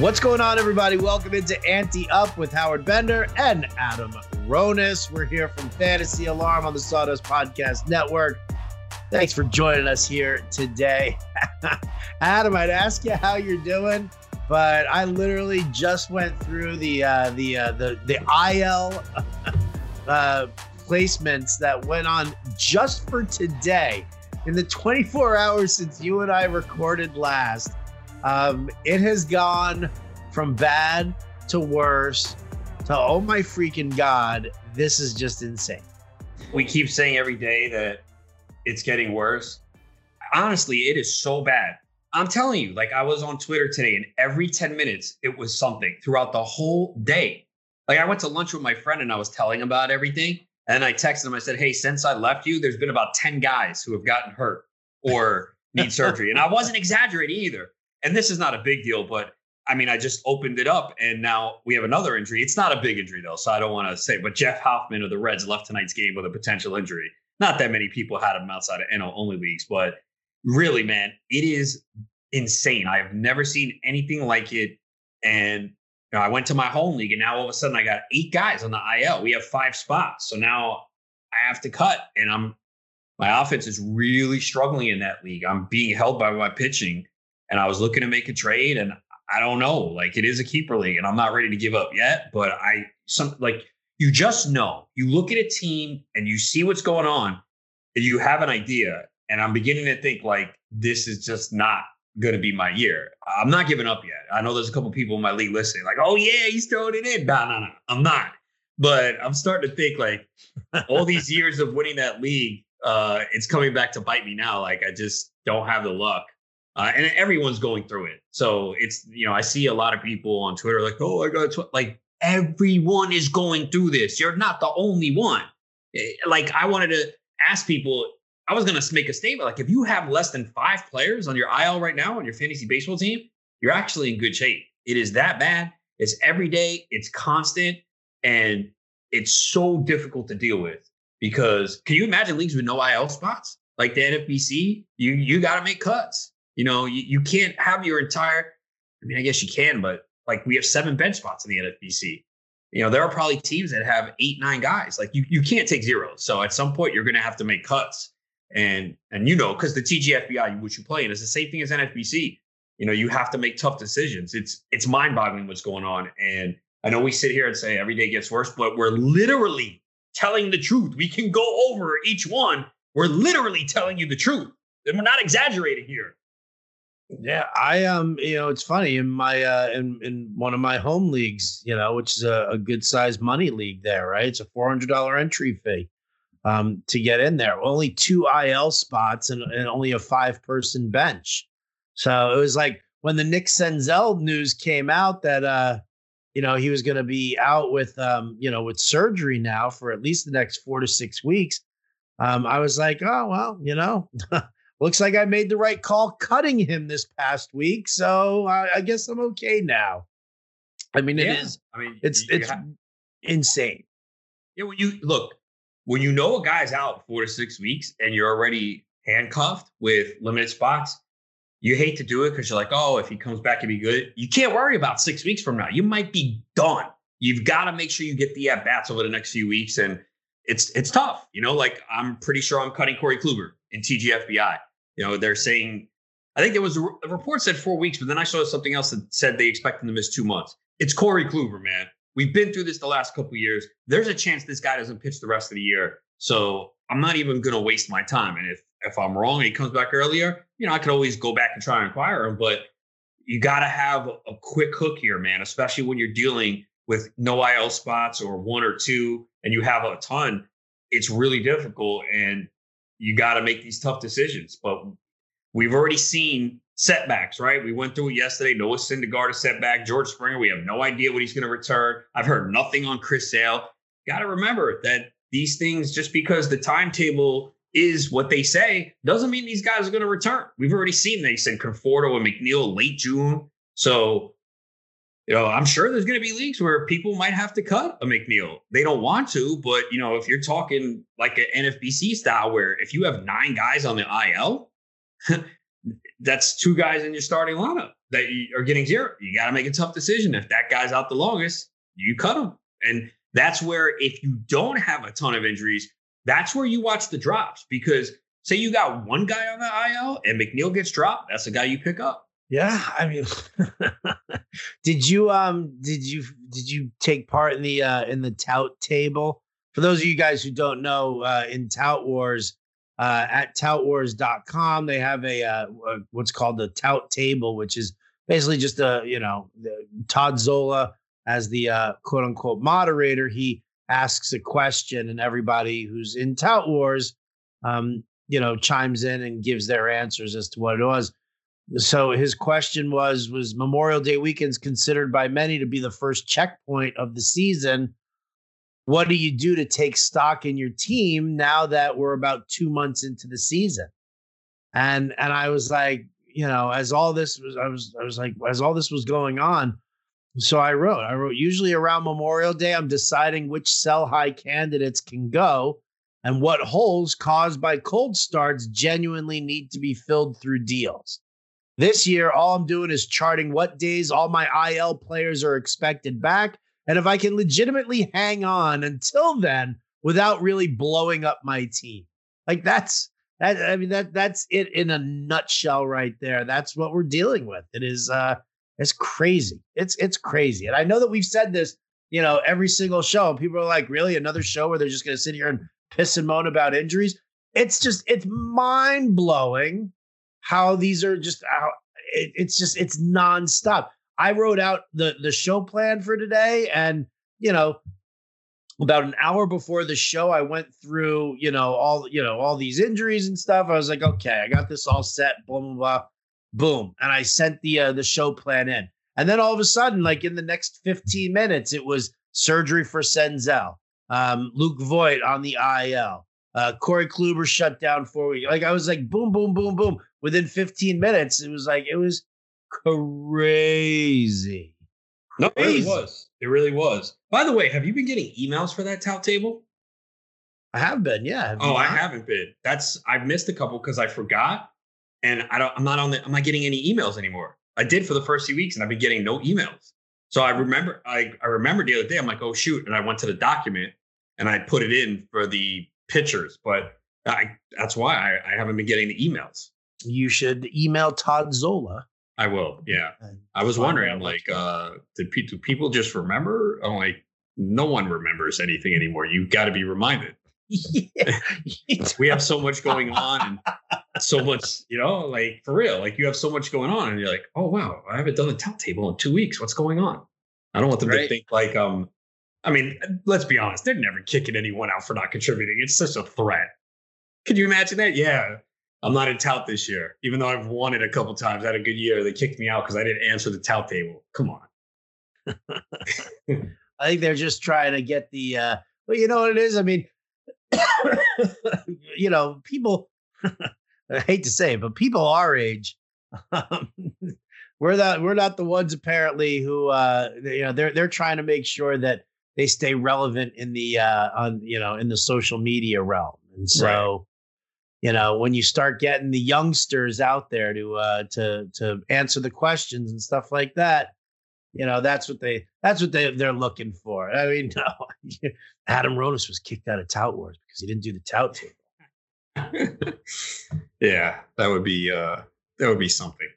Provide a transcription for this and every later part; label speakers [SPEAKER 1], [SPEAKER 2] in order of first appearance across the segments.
[SPEAKER 1] What's going on, everybody? Welcome into Ante Up with Howard Bender and Adam Ronis. We're here from Fantasy Alarm on the Sawdust Podcast Network. Thanks for joining us here today. Adam, I'd ask you how you're doing, but I literally just went through the uh, the uh, the the IL uh, placements that went on just for today in the 24 hours since you and I recorded last. Um, it has gone from bad to worse to oh my freaking god, this is just insane.
[SPEAKER 2] We keep saying every day that it's getting worse. Honestly, it is so bad. I'm telling you, like I was on Twitter today, and every 10 minutes it was something throughout the whole day. Like I went to lunch with my friend and I was telling him about everything. And I texted him, I said, Hey, since I left you, there's been about 10 guys who have gotten hurt or need surgery. And I wasn't exaggerating either and this is not a big deal, but I mean, I just opened it up and now we have another injury. It's not a big injury though, so I don't want to say, but Jeff Hoffman of the Reds left tonight's game with a potential injury. Not that many people had him outside of NL only leagues, but really, man, it is insane. I have never seen anything like it. And you know, I went to my home league and now all of a sudden I got eight guys on the IL. We have five spots. So now I have to cut and I'm my offense is really struggling in that league. I'm being held by my pitching and I was looking to make a trade and I don't know, like it is a keeper league and I'm not ready to give up yet, but I some like you just know. You look at a team and you see what's going on and you have an idea and I'm beginning to think like this is just not going to be my year. I'm not giving up yet. I know there's a couple people in my league listening like, "Oh yeah, he's throwing it in." No, no, no. I'm not. But I'm starting to think like all these years of winning that league uh it's coming back to bite me now like I just don't have the luck uh, and everyone's going through it. So it's you know I see a lot of people on Twitter like, oh, I got tw-. like everyone is going through this. You're not the only one. Eh, like I wanted to ask people. I was to make a statement like if you have less than five players on your IL right now on your fantasy baseball team, you're actually in good shape. It is that bad. It's every day. It's constant, and it's so difficult to deal with because can you imagine leagues with no IL spots like the NFBC? You you got to make cuts. You know, you, you can't have your entire, I mean, I guess you can, but like we have seven bench spots in the NFBC. You know, there are probably teams that have eight, nine guys. Like you, you can't take zeros. So at some point, you're going to have to make cuts. And and you know, because the TGFBI, which you play in, is the same thing as NFBC. You know, you have to make tough decisions. It's it's mind boggling what's going on. And I know we sit here and say every day gets worse, but we're literally telling the truth. We can go over each one. We're literally telling you the truth. And we're not exaggerating here.
[SPEAKER 1] Yeah, I um, you know, it's funny in my uh in in one of my home leagues, you know, which is a, a good sized money league there, right? It's a four hundred dollar entry fee um to get in there. Only two IL spots and, and only a five person bench. So it was like when the Nick Senzel news came out that uh, you know, he was gonna be out with um, you know, with surgery now for at least the next four to six weeks. Um, I was like, oh well, you know. looks like I made the right call cutting him this past week. So I, I guess I'm okay now. I mean, it yeah. is. I mean, it's it's have, insane.
[SPEAKER 2] Yeah, when you look, when you know a guy's out four to six weeks and you're already handcuffed with limited spots, you hate to do it because you're like, oh, if he comes back, he'd be good. You can't worry about six weeks from now. You might be done. You've got to make sure you get the at bats over the next few weeks, and it's it's tough. You know, like I'm pretty sure I'm cutting Corey Kluber in TGFBI. You know, they're saying, I think there was a, report said four weeks, but then I saw something else that said they expect him to miss two months. It's Corey Kluber, man. We've been through this the last couple years. There's a chance this guy doesn't pitch the rest of the year. So I'm not even going to waste my time. And if if I'm wrong and he comes back earlier, you know, I could always go back and try and acquire him. But you got to have a quick hook here, man, especially when you're dealing with no IL spots or one or two and you have a ton. It's really difficult. And you got to make these tough decisions. But we've already seen setbacks, right? We went through it yesterday. Noah Syndergaard a setback. George Springer, we have no idea what he's going to return. I've heard nothing on Chris Sale. Got to remember that these things, just because the timetable is what they say, doesn't mean these guys are going to return. We've already seen they said Conforto and McNeil late June. So you know, I'm sure there's going to be leagues where people might have to cut a McNeil. They don't want to, but you know, if you're talking like an NFBC style, where if you have nine guys on the IL, that's two guys in your starting lineup. that are getting zero, you got to make a tough decision. If that guy's out the longest, you cut him. And that's where, if you don't have a ton of injuries, that's where you watch the drops because say you got one guy on the IL and McNeil gets dropped, that's the guy you pick up.
[SPEAKER 1] Yeah, I mean, did you um did you did you take part in the uh in the tout table? For those of you guys who don't know, uh in Tout Wars, uh at toutwars.com, they have a uh what's called the tout table, which is basically just a, you know, Todd Zola as the uh quote unquote moderator, he asks a question and everybody who's in Tout Wars um, you know, chimes in and gives their answers as to what it was so his question was was memorial day weekends considered by many to be the first checkpoint of the season? What do you do to take stock in your team now that we're about two months into the season? And and i was like you know as all this was i was i was like as all this was going on so i wrote i wrote usually around memorial day i'm deciding which sell high candidates can go and what holes caused by cold starts genuinely need to be filled through deals this year, all I'm doing is charting what days all my IL players are expected back. And if I can legitimately hang on until then without really blowing up my team. Like that's that I mean that that's it in a nutshell right there. That's what we're dealing with. It is uh it's crazy. It's it's crazy. And I know that we've said this, you know, every single show. People are like, really another show where they're just gonna sit here and piss and moan about injuries. It's just it's mind blowing how these are just how it, it's just it's nonstop. I wrote out the the show plan for today, and you know, about an hour before the show, I went through you know all you know all these injuries and stuff. I was like, okay, I got this all set. Blah blah blah, boom, and I sent the uh, the show plan in. And then all of a sudden, like in the next 15 minutes, it was surgery for Senzel, um, Luke Voit on the IL, uh, Corey Kluber shut down for weeks. Like I was like, boom, boom, boom, boom. Within 15 minutes, it was like it was crazy.
[SPEAKER 2] No, it really was. It really was. By the way, have you been getting emails for that tout table?
[SPEAKER 1] I have been, yeah. Have
[SPEAKER 2] oh, I haven't been. That's I've missed a couple because I forgot, and I don't. I'm not on the. I'm not getting any emails anymore. I did for the first few weeks, and I've been getting no emails. So I remember. I I remember the other day. I'm like, oh shoot, and I went to the document and I put it in for the pictures, but I, that's why I, I haven't been getting the emails.
[SPEAKER 1] You should email Todd Zola.
[SPEAKER 2] I will. Yeah. I was wondering, like, uh, did pe- do people just remember? I'm like, no one remembers anything anymore. You've got to be reminded. we have so much going on and so much, you know, like for real, like you have so much going on and you're like, oh, wow, I haven't done the tout table in two weeks. What's going on? I don't want them right. to think like, um, I mean, let's be honest, they're never kicking anyone out for not contributing. It's such a threat. Could you imagine that? Yeah. I'm not in tout this year, even though I've won it a couple times. I had a good year. They kicked me out because I didn't answer the tout table. Come on.
[SPEAKER 1] I think they're just trying to get the, uh, well, you know what it is? I mean, you know, people, I hate to say it, but people our age, um, we're not, we're not the ones apparently who, uh, you know, they're, they're trying to make sure that they stay relevant in the uh on you know in the social media realm and so. You know when you start getting the youngsters out there to uh to to answer the questions and stuff like that you know that's what they that's what they they're looking for. I mean no adam ronis was kicked out of tout wars because he didn't do the tout table.
[SPEAKER 2] Yeah that would be uh that would be something.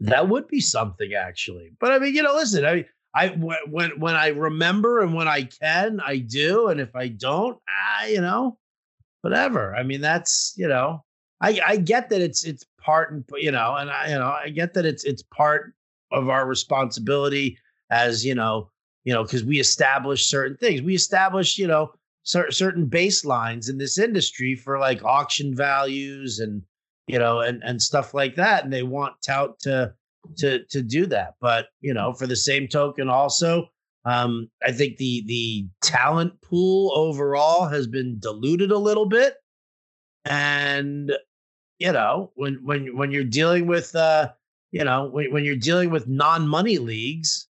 [SPEAKER 1] That would be something actually. But i mean you know listen i mean I when when I remember and when I can, I do, and if I don't, ah, you know, whatever. I mean, that's you know, I I get that it's it's part and you know, and I you know I get that it's it's part of our responsibility as you know you know because we establish certain things. We establish you know cer- certain baselines in this industry for like auction values and you know and and stuff like that, and they want tout to to to do that. But you know, for the same token, also, um, I think the the talent pool overall has been diluted a little bit, and you know, when when when you're dealing with uh, you know, when when you're dealing with non-money leagues,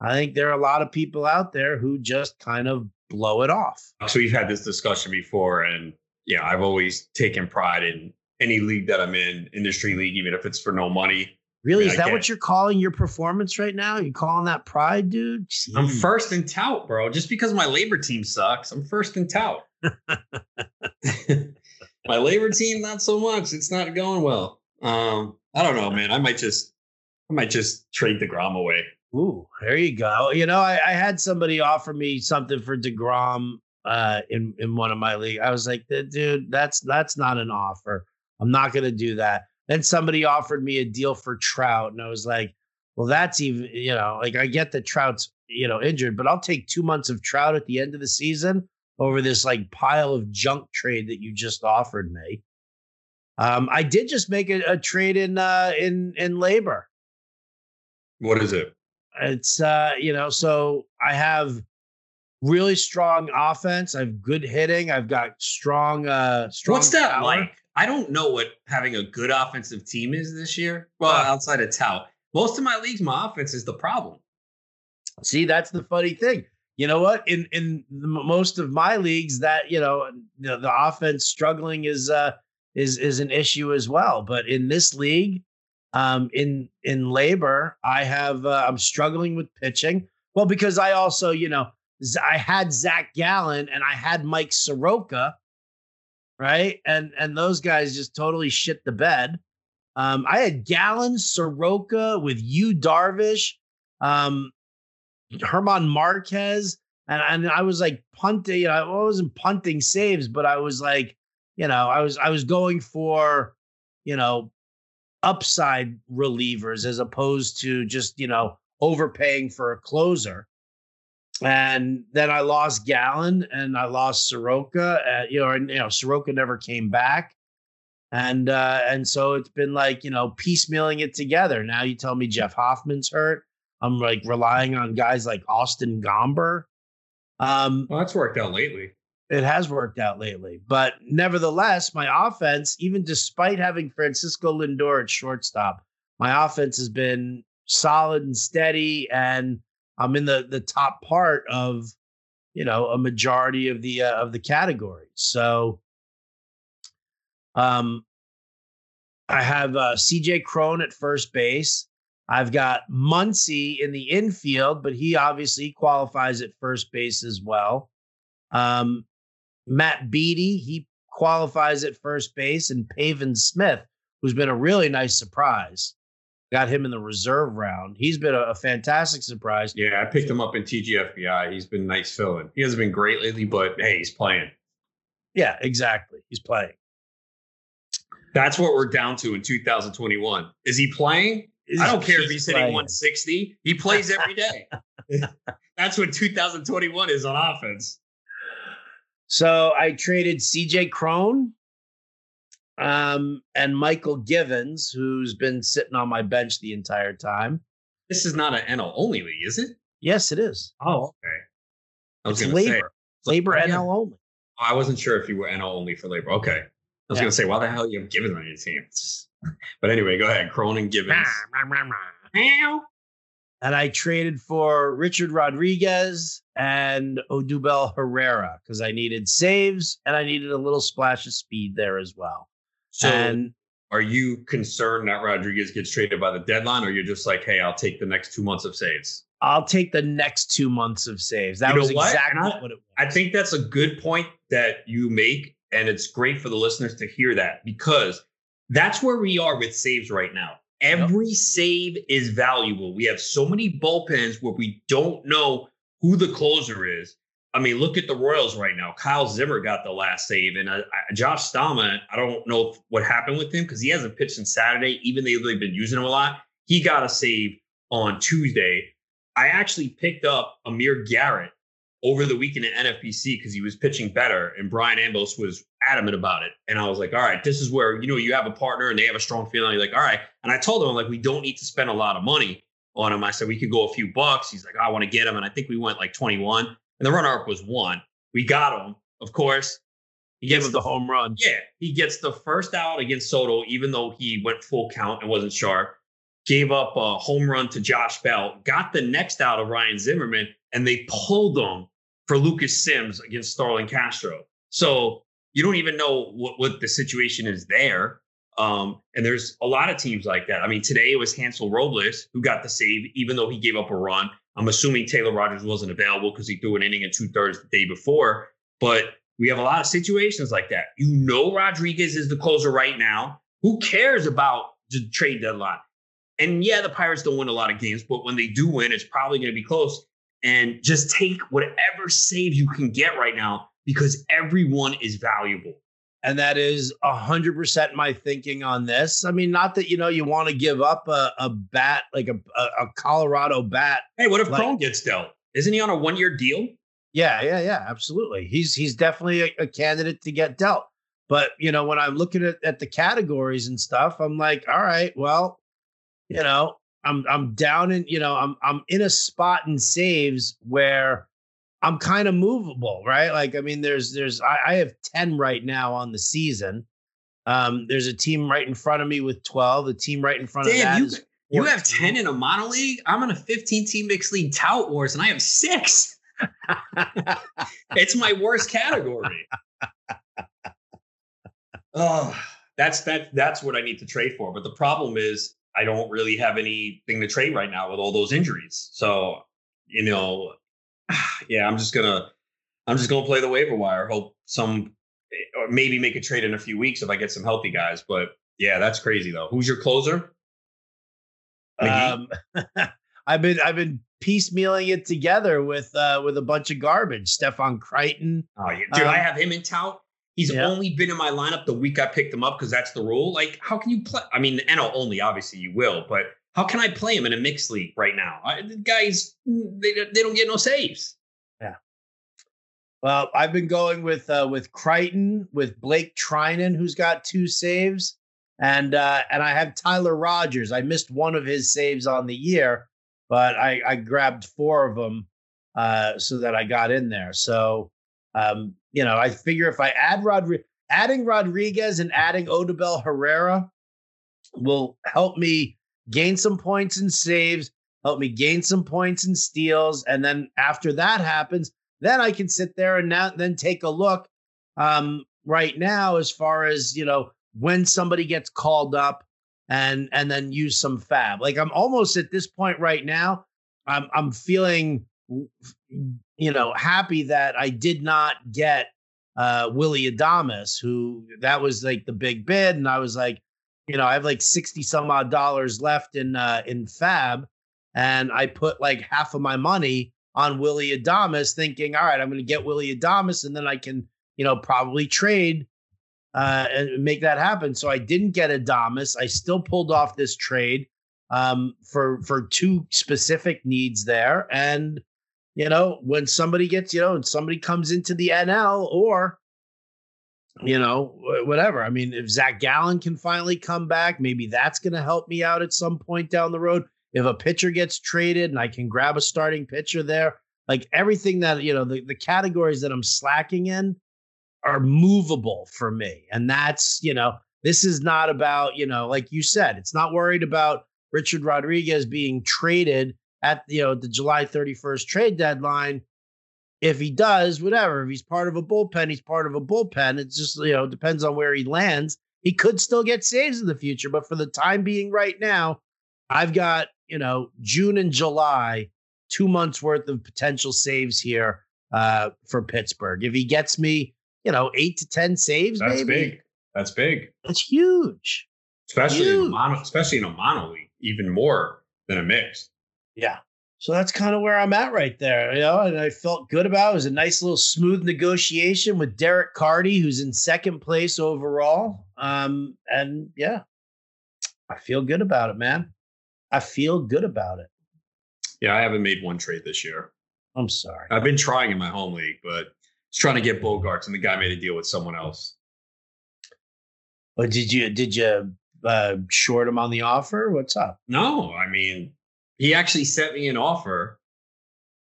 [SPEAKER 1] I think there are a lot of people out there who just kind of blow it off.
[SPEAKER 2] So we've had this discussion before, and yeah, I've always taken pride in any league that I'm in, industry league, even if it's for no money
[SPEAKER 1] Really? Is that what you're calling your performance right now? You calling that pride, dude?
[SPEAKER 2] Jeez. I'm first in tout, bro. Just because my LABR team sucks, I'm first in tout. my LABR team, not so much. It's not going well. Um, I don't know, man. I might just, I might just trade deGrom away.
[SPEAKER 1] Ooh, there you go. You know, I, I had somebody offer me something for deGrom uh, in in one of my league. I was like, dude, that's that's not an offer. I'm not going to do that. Then somebody offered me a deal for Trout, and I was like, well, that's even, you know, like I get that Trout's, you know, injured, but I'll take two months of Trout at the end of the season over this like pile of junk trade that you just offered me. Um, I did just make a, a trade in uh in in LABR.
[SPEAKER 2] What is it?
[SPEAKER 1] It's uh, you know, so I have really strong offense. I have good hitting. I've got strong uh strong
[SPEAKER 2] What's that power. like? I don't know what having a good offensive team is this year. Well, uh, outside of Tout, most of my leagues, my offense is the problem.
[SPEAKER 1] See, that's the funny thing. You know what? In in the, most of my leagues, that you know the, the offense struggling is uh is is an issue as well. But in this league, um, in in LABR, I have uh, I'm struggling with pitching. Well, because I also you know I had Zach Gallen and I had Mike Soroka right? And and those guys just totally shit the bed. Um, I had Gallen, Soroka with Yu Darvish, um, German Marquez, and and I was like punting. You know, I wasn't punting saves, but I was like, you know, I was I was going for, you know, upside relievers as opposed to just you know overpaying for a closer and then I lost Gallen and I lost Soroka. Uh, you know, and you know, Soroka never came back, and uh, and so it's been like you know piecemealing it together. Now you tell me Jeff Hoffman's hurt. I'm like relying on guys like Austin Gomber.
[SPEAKER 2] Um, well, that's worked out lately.
[SPEAKER 1] It has worked out lately, but nevertheless, my offense, even despite having Francisco Lindor at shortstop, my offense has been solid and steady and I'm in the the top part of you know a majority of the uh, of the categories. So um I have uh, CJ Cron at first base. I've got Muncy in the infield, but he obviously qualifies at first base as well. Um, Matt Beaty, he qualifies at first base, and Pavin Smith, who's been a really nice surprise got him in the reserve round. He's been a, a, fantastic surprise.
[SPEAKER 2] Yeah, I picked him up in TGFBI. He's been nice filling. He hasn't been great lately, but hey, he's playing.
[SPEAKER 1] Yeah, exactly. He's playing.
[SPEAKER 2] That's what we're down to in 2021. Is he playing? I don't care if he's hitting 160. He plays every day. That's what 2021 is on offense.
[SPEAKER 1] So I traded CJ Cron um, and Mychal Givens, who's been sitting on my bench the entire time.
[SPEAKER 2] This is not an NL only league, is it?
[SPEAKER 1] Yes, it is.
[SPEAKER 2] Oh, okay.
[SPEAKER 1] I was it's LABR, say, LABR NL only.
[SPEAKER 2] Oh, I wasn't sure if you were NL only for LABR. Okay. I was yeah. going to say, why the hell you have Givens on your team? But anyway, go ahead. Cronin Givens.
[SPEAKER 1] and I traded for Richard Rodriguez and Odubel Herrera because I needed saves and I needed a little splash of speed there as well.
[SPEAKER 2] So and are you concerned that Rodriguez gets traded by the deadline, or you're just like, hey, I'll take the next two months of saves?
[SPEAKER 1] I'll take the next two months of saves. That you was what? exactly I, what it was.
[SPEAKER 2] I think that's a good point that you make. And it's great for the listeners to hear that because that's where we are with saves right now. Every yep. save is valuable. We have so many bullpens where we don't know who the closer is. I mean, look at the Royals right now. Kyle Zimmer got the last save, and uh, Josh Staumont. I don't know what happened with him because he hasn't pitched since Saturday, even though they've been using him a lot. He got a save on Tuesday. I actually picked up Amir Garrett over the weekend at NFBC because he was pitching better, and Brian Ambos was adamant about it. And I was like, all right, this is where you know you have a partner and they have a strong feeling. You're like, all right. And I told him like we don't need to spend a lot of money on him. I said we could go a few bucks. He's like, I want to get him, and I think we went like 21 and the runner up was one. We got him, of course.
[SPEAKER 1] He gets the, the home run.
[SPEAKER 2] Yeah, he gets the first out against Soto, even though he went full count and wasn't sharp. Gave up a home run to Josh Bell. Got the next out of Ryan Zimmerman, and they pulled him for Lucas Sims against Starlin Castro. So you don't even know what, what the situation is there. Um, and there's a lot of teams like that. I mean, today it was Hansel Robles who got the save, even though he gave up a run. I'm assuming Taylor Rogers wasn't available because he threw an inning and two thirds the day before. But we have a lot of situations like that. You know, Rodriguez is the closer right now. Who cares about the trade deadline? And yeah, the Pirates don't win a lot of games, but when they do win, it's probably going to be close. And just take whatever save you can get right now because everyone is valuable.
[SPEAKER 1] And that is a hundred percent my thinking on this. I mean, not that you know you want to give up a, a bat like a, a, Colorado bat.
[SPEAKER 2] Hey, what if like, Cron gets dealt? Isn't he on a one year deal?
[SPEAKER 1] Yeah, yeah, yeah, absolutely. He's he's definitely a, a, candidate to get dealt. But you know, when I'm looking at, at the categories and stuff, I'm like, all right, well, you know, I'm I'm down in, you know, I'm I'm in a spot in saves where I'm kind of movable, right? Like, I mean, there's there's I, I, have 10 right now on the season. Um, there's a team right in front of me with 12. The team right in front Damn,
[SPEAKER 2] of that you, you have 10 in a mono league. I'm in a 15 team mixed league tout wars, and I have six. it's my worst category. oh, that's that that's what I need to trade for. But the problem is I don't really have anything to trade right now with all those injuries. So, you know, yeah, I'm just gonna I'm just gonna play the waiver wire. Hope some or maybe make a trade in a few weeks if I get some healthy guys. But yeah, that's crazy though. Who's your closer?
[SPEAKER 1] Um, I've been I've been piecemealing it together with uh with a bunch of garbage. Stefan Crichton.
[SPEAKER 2] Oh, yeah. dude, um, I have him in tout. He's yeah. only been in my lineup the week I picked him up because that's the rule. Like, how can you play? I mean, NL only, obviously you will, but how can I play him in a mixed league right now? I, the guys, they, they don't get no saves.
[SPEAKER 1] Yeah. Well, I've been going with uh, with Crichton, with Blake Treinen, who's got two saves, and uh, and I have Tyler Rogers. I missed one of his saves on the year, but I, I grabbed four of them uh, so that I got in there. So um, you know, I figure if I add Rodriguez, adding Rodriguez and adding Odubel Herrera will help me gain some points and saves, help me gain some points and steals. And then after that happens, then I can sit there and now then take a look um, right now as far as, you know, when somebody gets called up and and then use some FAAB. Like I'm almost at this point right now, I'm I'm feeling you know happy that I did not get uh Willy Adames, who that was like the big bid, and I was like, you know, I have like 60 some odd dollars left in uh in FAAB, and I put like half of my money on Willy Adames, thinking, all right, I'm gonna get Willy Adames, and then I can, you know, probably trade uh and make that happen. So I didn't get Adames. I still pulled off this trade um for for two specific needs there. And you know, when somebody gets, you know, and somebody comes into the NL or you know, whatever. I mean, if Zach Gallen can finally come back, maybe that's going to help me out at some point down the road. If a pitcher gets traded and I can grab a starting pitcher there, like everything that, you know, the, the categories that I'm slacking in are movable for me. And that's, you know, this is not about, you know, like you said, it's not worried about Richard Rodriguez being traded at, you know, the July 31st trade deadline if he does, whatever, if he's part of a bullpen, he's part of a bullpen. It's just, you know, depends on where he lands. He could still get saves in the future, but for the time being right now, I've got, you know, June and July, two months worth of potential saves here uh, for Pittsburgh. If he gets me, you know, eight to 10 saves,
[SPEAKER 2] that's
[SPEAKER 1] maybe,
[SPEAKER 2] big. That's big.
[SPEAKER 1] That's huge.
[SPEAKER 2] Especially huge. in a mono, especially in a mono league, even more than a mix.
[SPEAKER 1] Yeah. So that's kind of where I'm at right there, you know, and I felt good about it. it. was a nice little smooth negotiation with Derek Carty, who's in second place overall. Um, and yeah, I feel good about it, man. I feel good about it.
[SPEAKER 2] Yeah, I haven't made one trade this year.
[SPEAKER 1] I'm sorry.
[SPEAKER 2] I've been trying in my home league, but it's trying to get Bogaerts, and the guy made a deal with someone else.
[SPEAKER 1] But did you did you uh, short him on the offer? What's up?
[SPEAKER 2] No, I mean he actually sent me an offer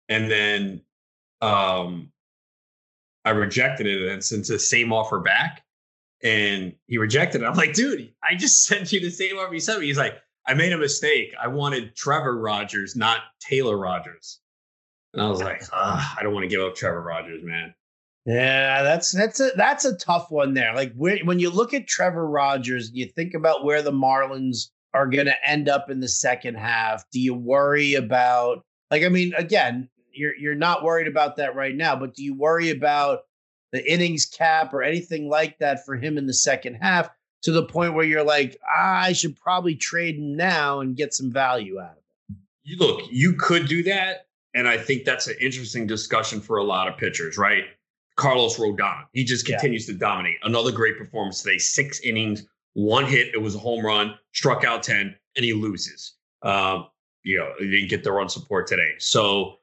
[SPEAKER 2] and then um I rejected it and sent the same offer back and he rejected it. I'm like, dude, I just sent you the same offer you sent me. He's like, I made a mistake. I wanted Trevor Rogers, not Taylor Rogers. And I was like, I don't want to give up Trevor Rogers, man.
[SPEAKER 1] Yeah, that's that's a that's a tough one there. Like when you look at Trevor Rogers, you think about where the Marlins are going to end up in the second half. Do you worry about like I mean, again, you're you're not worried about that right now, but do you worry about the innings cap or anything like that for him in the second half to the point where you're like, ah, I should probably trade him now and get some value out of it?
[SPEAKER 2] You look, you could do that, and I think that's an interesting discussion for a lot of pitchers, right? Carlos Rodon. He just continues yeah. to dominate. Another great performance today. Six innings, one hit. It was a home run, struck out 10, and he loses. Um, you know, he didn't get the run support today. So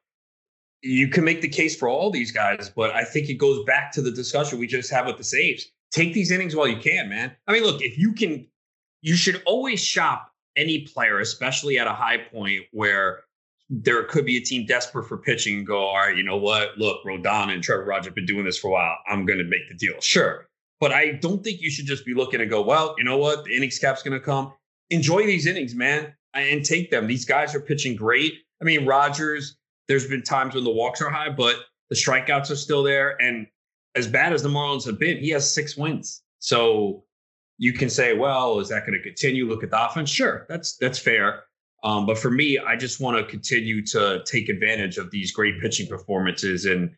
[SPEAKER 2] you can make the case for all these guys, but I think it goes back to the discussion we just had with the saves. Take these innings while you can, man. I mean, look, if you can, you should always shop any player, especially at a high point where there could be a team desperate for pitching and go, all right, you know what? Look, Rodon and Trevor Rogers have been doing this for a while. I'm going to make the deal. Sure. But I don't think you should just be looking and go, well, you know what? The innings cap's going to come. Enjoy these innings, man, and take them. These guys are pitching great. I mean, Rogers, there's been times when the walks are high, but the strikeouts are still there. And as bad as the Marlins have been, he has six wins. So you can say, well, is that going to continue? Look at the offense. Sure, that's that's fair. Um, but for me, I just want to continue to take advantage of these great pitching performances. And,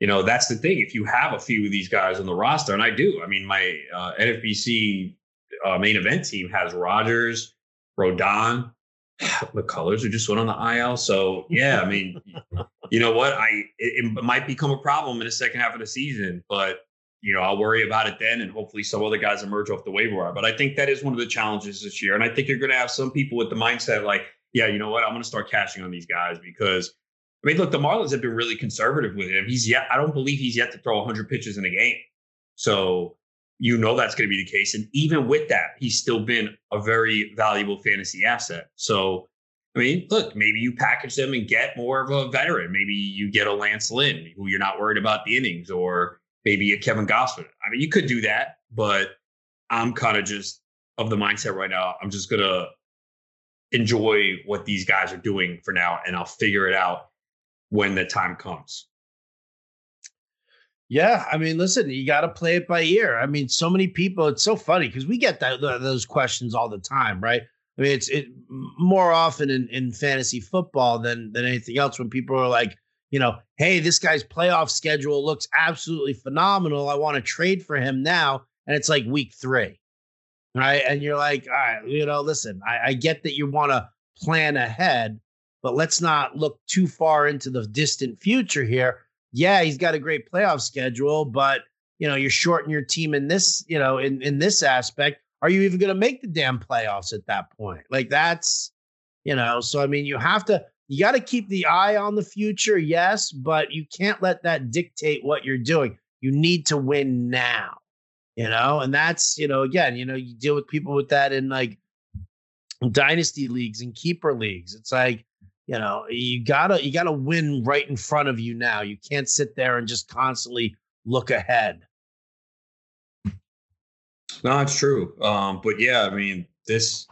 [SPEAKER 2] you know, that's the thing. If you have a few of these guys on the roster, and I do, I mean, my uh, NFBC uh, main event team has Rogers, Rodon, McCullers who just went on the IL. So, yeah, I mean, you know what? I it, it might become a problem in the second half of the season, but you know, I'll worry about it then, and hopefully some other guys emerge off the waiver wire. But I think that is one of the challenges this year, and I think you're going to have some people with the mindset like, yeah, you know what, I'm going to start cashing on these guys because, I mean, look, the Marlins have been really conservative with him. He's yet, I don't believe he's yet to throw 100 pitches in a game, so you know that's going to be the case. And even with that, he's still been a very valuable fantasy asset. So. I mean, look, maybe you package them and get more of a veteran. Maybe you get a Lance Lynn who you're not worried about the innings, or maybe a Kevin Gausman. I mean, you could do that, but I'm kind of just of the mindset right now. I'm just gonna enjoy what these guys are doing for now, and I'll figure it out when the time comes.
[SPEAKER 1] Yeah, I mean, listen, you got to play it by ear. I mean, so many people. It's so funny because we get that, those questions all the time, right? I mean, it's it more often in, in fantasy football than than anything else when people are like, you know, hey, this guy's playoff schedule looks absolutely phenomenal. I want to trade for him now. And it's like week three. Right. And you're like, all right, you know, listen, I, I get that you want to plan ahead, but let's not look too far into the distant future here. Yeah, he's got a great playoff schedule, but you know, you're shorting your team in this, you know, in, in this aspect. Are you even going to make the damn playoffs at that point? Like that's, you know, so I mean, you have to you got to keep the eye on the future, yes, but you can't let that dictate what you're doing. You need to win now, you know, and that's, you know, again, you know, you deal with people with that in like dynasty leagues and keeper leagues. It's like, you know, you gotta you gotta win right in front of you now. You can't sit there and just constantly look ahead.
[SPEAKER 2] No, it's true. Um, but yeah, I mean, this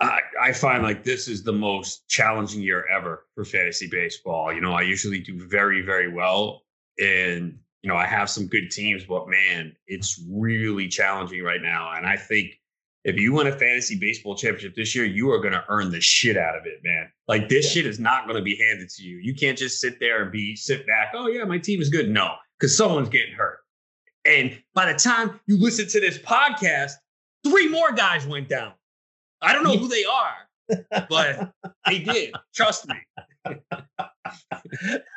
[SPEAKER 2] I, I find like this is the most challenging year ever for fantasy baseball. You know, I usually do very, very well. And, you know, I have some good teams, but man, it's really challenging right now. And I think if you win a fantasy baseball championship this year, you are going to earn the shit out of it, man. Like this yeah. shit is not going to be handed to you. You can't just sit there and be sit back. Oh yeah, my team is good. No, because someone's getting hurt. And by the time you listen to this podcast, three more guys went down. I don't know who they are, but they did. Trust me.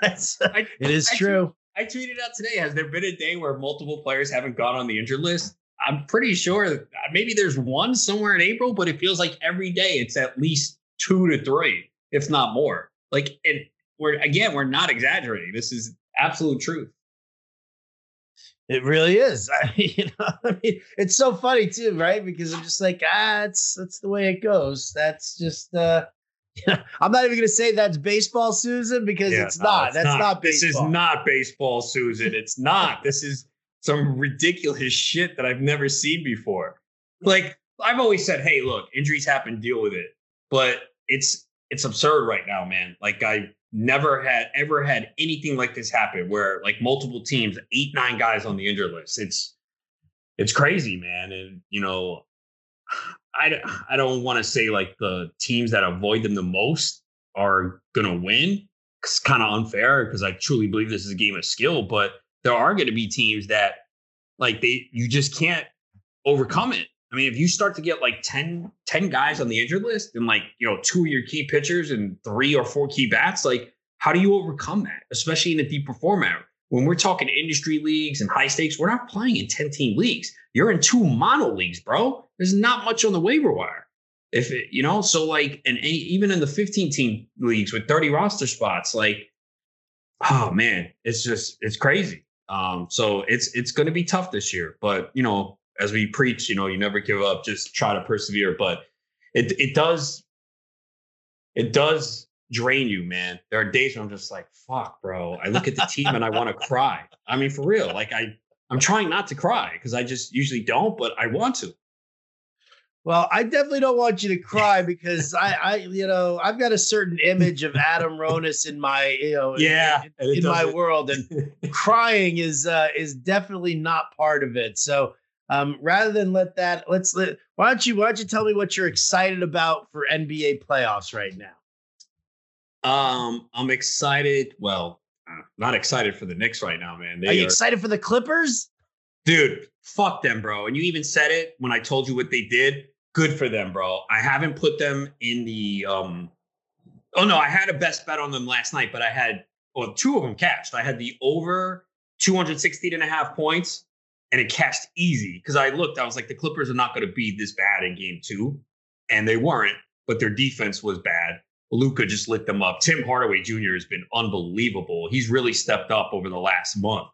[SPEAKER 1] I, it is I, true.
[SPEAKER 2] I tweeted out today Has there been a day where multiple players haven't gone on the injured list? I'm pretty sure uh, maybe there's one somewhere in April, but it feels like every day it's at least two to three, if not more. Like, and we're again, we're not exaggerating. This is absolute truth.
[SPEAKER 1] It really is. I mean, you know, I mean, it's so funny too, right? Because I'm just like, ah, it's that's the way it goes. That's just uh I'm not even gonna say that's baseball, Susan, because yeah, it's no, not. It's that's not. not
[SPEAKER 2] this is not baseball, Susan. It's not. this is some ridiculous shit that I've never seen before. Like I've always said, hey, look, injuries happen, deal with it. But it's it's absurd right now, man. Like I never had ever had anything like this happen where like multiple teams, eight, nine guys on the injured list. It's it's crazy, man. And you know, I, I don't want to say like the teams that avoid them the most are gonna win. It's kind of unfair because I truly believe this is a game of skill, but there are going to be teams that like they you just can't overcome it. I mean, if you start to get like 10, 10 guys on the injured list and like, you know, two of your key pitchers and three or four key bats, like how do you overcome that? Especially in a deeper format. When we're talking industry leagues and high stakes, we're not playing in 10 team leagues. You're in two mono leagues, bro. There's not much on the waiver wire. If it, you know, so like, and even in the 15 team leagues with 30 roster spots, like, oh man, it's just, it's crazy. Um, so it's, it's going to be tough this year, but you know, as we preach, you know, you never give up, just try to persevere. But it it does it does drain you, man. There are days where I'm just like, fuck, bro. I look at the team and I want to cry. I mean, for real. Like I I'm trying not to cry because I just usually don't, but I want to.
[SPEAKER 1] Well, I definitely don't want you to cry because I, I, you know, I've got a certain image of Adam Ronis in my, you know,
[SPEAKER 2] yeah,
[SPEAKER 1] in, in my world, and crying is uh, is definitely not part of it. So um, rather than let that, let's let. Why don't you Why don't you tell me what you're excited about for NBA playoffs right now?
[SPEAKER 2] Um, I'm excited. Well, uh, not excited for the Knicks right now, man.
[SPEAKER 1] They are you are, excited for the Clippers?
[SPEAKER 2] Dude, fuck them, bro. And you even said it when I told you what they did. Good for them, bro. I haven't put them in the um. Oh no, I had a best bet on them last night, but I had well two of them cashed. I had the over 216 and a half points and it cashed easy because I looked, I was like, the Clippers are not going to be this bad in game two. And they weren't, but their defense was bad. Luka just lit them up. Tim Hardaway Jr. has been unbelievable. He's really stepped up over the last month.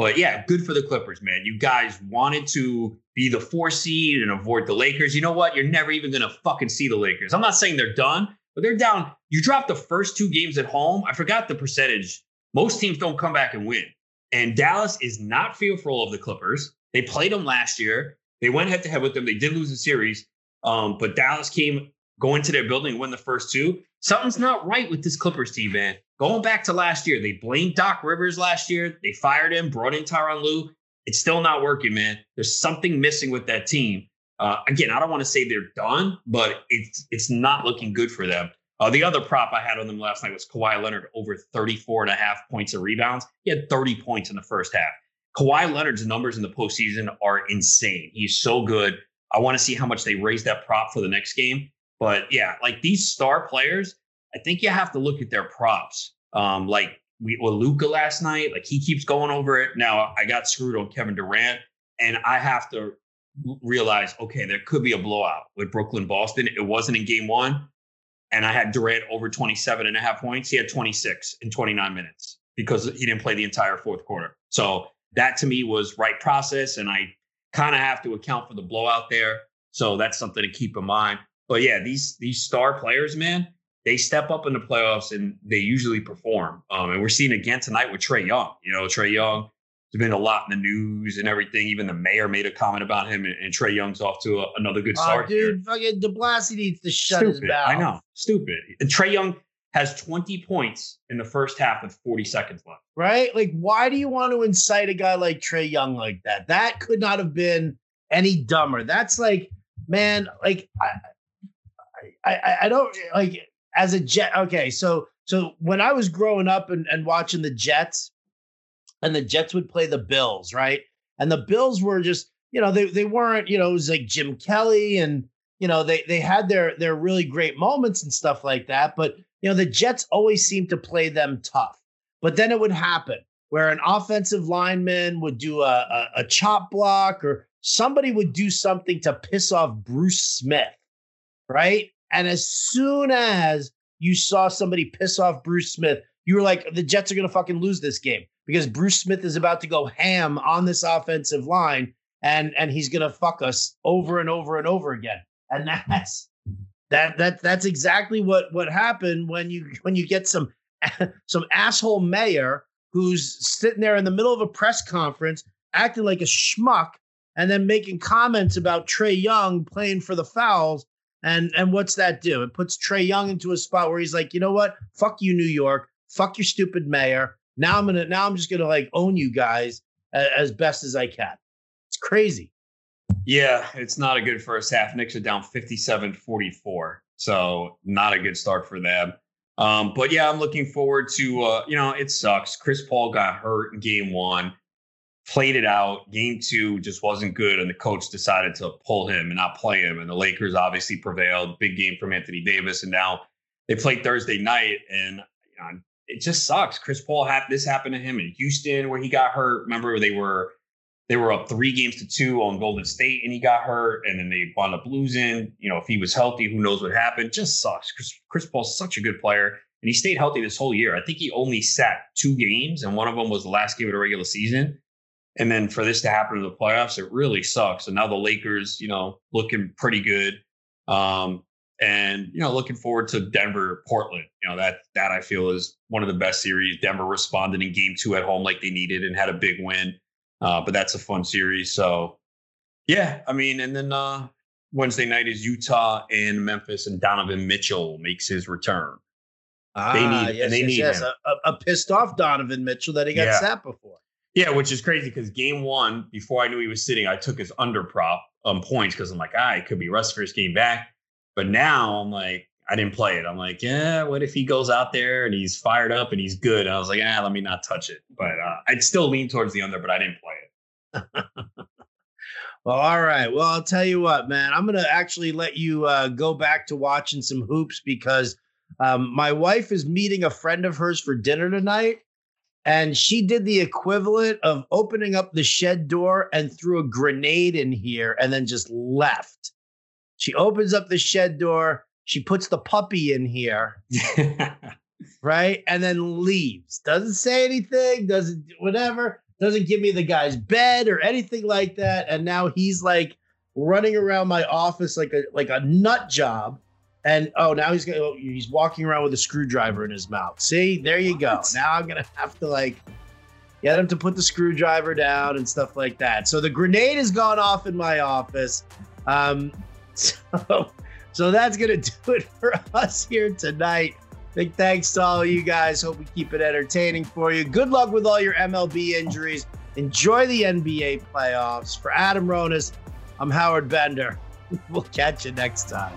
[SPEAKER 2] But yeah, good for the Clippers, man. You guys wanted to be the four seed and avoid the Lakers. You know what? You're never even going to fucking see the Lakers. I'm not saying they're done, but they're down. You dropped the first two games at home. I forgot the percentage. Most teams don't come back and win. And Dallas is not fearful of the Clippers. They played them last year. They went head to head with them. They did lose the series, um, but Dallas came going into their building win the first two. Something's not right with this Clippers team, man. Going back to last year, they blamed Doc Rivers last year. They fired him, brought in Tyronn Lue. It's still not working, man. There's something missing with that team. Uh, again, I don't want to say they're done, but it's it's not looking good for them. Uh, the other prop I had on them last night was Kawhi Leonard over 34 and a half points of rebounds. He had 30 points in the first half. Kawhi Leonard's numbers in the postseason are insane. He's so good. I want to see how much they raise that prop for the next game. But yeah, like these star players, I think you have to look at their props. Um, like we with Luka last night, like he keeps going over it. Now I got screwed on Kevin Durant, and I have to realize, okay, there could be a blowout with Brooklyn Boston. It wasn't in game one, and I had Durant over 27 and a half points. He had 26 in 29 minutes because he didn't play the entire fourth quarter. So that to me was right process. And I kind of have to account for the blowout there. So that's something to keep in mind. But yeah, these these star players, man, they step up in the playoffs and they usually perform. Um, and we're seeing again tonight with Trae Young. You know, Trae Young there's been a lot in the news and everything. Even the mayor made a comment about him, and, and Trae Young's off to a, another good start.
[SPEAKER 1] Oh, dude, here. fucking De Blasio needs to shut Stupid. his mouth.
[SPEAKER 2] I know, stupid. And Trae Young has 20 points in the first half with 40 seconds left.
[SPEAKER 1] Right? Like, why do you want to incite a guy like Trae Young like that? That could not have been any dumber. That's like, man, like I, I, I don't like as a jet. Okay, so so when I was growing up and, and watching the Jets, and the Jets would play the Bills, right? And the Bills were just, you know, they they weren't, you know, it was like Jim Kelly and you know, they they had their their really great moments and stuff like that, but you know, the Jets always seemed to play them tough. But then it would happen where an offensive lineman would do a, a, a chop block or somebody would do something to piss off Bruce Smith, right? And as soon as you saw somebody piss off Bruce Smith, you were like, the Jets are going to fucking lose this game because Bruce Smith is about to go ham on this offensive line and and he's going to fuck us over and over and over again. And that's that that that's exactly what what happened when you when you get some some asshole mayor who's sitting there in the middle of a press conference acting like a schmuck and then making comments about Trae Young playing for the fouls And and what's that do? It puts Trae Young into a spot where he's like, you know what? Fuck you, New York. Fuck your stupid mayor. Now I'm gonna now I'm just gonna like own you guys as, as best as I can. It's crazy.
[SPEAKER 2] Yeah, it's not a good first half. Knicks are down 57-44. So not a good start for them. Um, but yeah, I'm looking forward to uh, you know, it sucks. Chris Paul got hurt in game one played it out. Game two just wasn't good, and the coach decided to pull him and not play him. And the Lakers obviously prevailed. Big game from Anthony Davis, and now they played Thursday night, and you know, it just sucks. Chris Paul had this happened to him in Houston where he got hurt. Remember they were they were up three games to two on Golden State, and he got hurt, and then they wound up losing. You know, if he was healthy, who knows what happened? Just sucks. Chris, Chris Paul's such a good player. And he stayed healthy this whole year. I think he only sat two games, and one of them was the last game of the regular season. And then for this to happen in the playoffs, it really sucks. And now the Lakers, you know, looking pretty good. Um, and you know, looking forward to Denver, Portland. You know, that that I feel is one of the best series. Denver responded in game two at home like they needed and had a big win. Uh, but that's a fun series. So yeah, I mean, and then uh Wednesday night is Utah and Memphis, and Donovan Mitchell makes his return.
[SPEAKER 1] Ah, they need yes, and they yes, need yes. A, a, pissed off Donovan Mitchell that he got yeah. sat before.
[SPEAKER 2] Yeah, which is crazy because game one, before I knew he was sitting, I took his under prop um points because I'm like, ah, it could be rest first game back. But now I'm like, I didn't play it. I'm like, yeah, what if he goes out there and he's fired up and he's good? And I was like, ah, let me not touch it. But uh, I'd still lean towards the under, but I didn't play
[SPEAKER 1] it. well, all right. Well, I'll tell you what, man. I'm gonna actually let you uh, go back to watching some hoops because um, my wife is meeting a friend of hers for dinner tonight and she did the equivalent of opening up the shed door and threw a grenade in here and then just left. She opens up the shed door, she puts the puppy in here, right? And then leaves. Doesn't say anything, doesn't whatever, doesn't give me the guy's bed or anything like that. And now he's like running around my office like a like a nut job and oh, now he's gonna he's walking around with a screwdriver in his mouth. See, there you go. Now I'm gonna have to like get him to put the screwdriver down and stuff like that. So the grenade has gone off in my office. Um, so so that's gonna do it for us here tonight. Big thanks to all of you guys. Hope we keep it entertaining for you. Good luck with all your MLB injuries. Enjoy the NBA playoffs. For Adam Ronis, I'm Howard Bender. We'll catch you next time.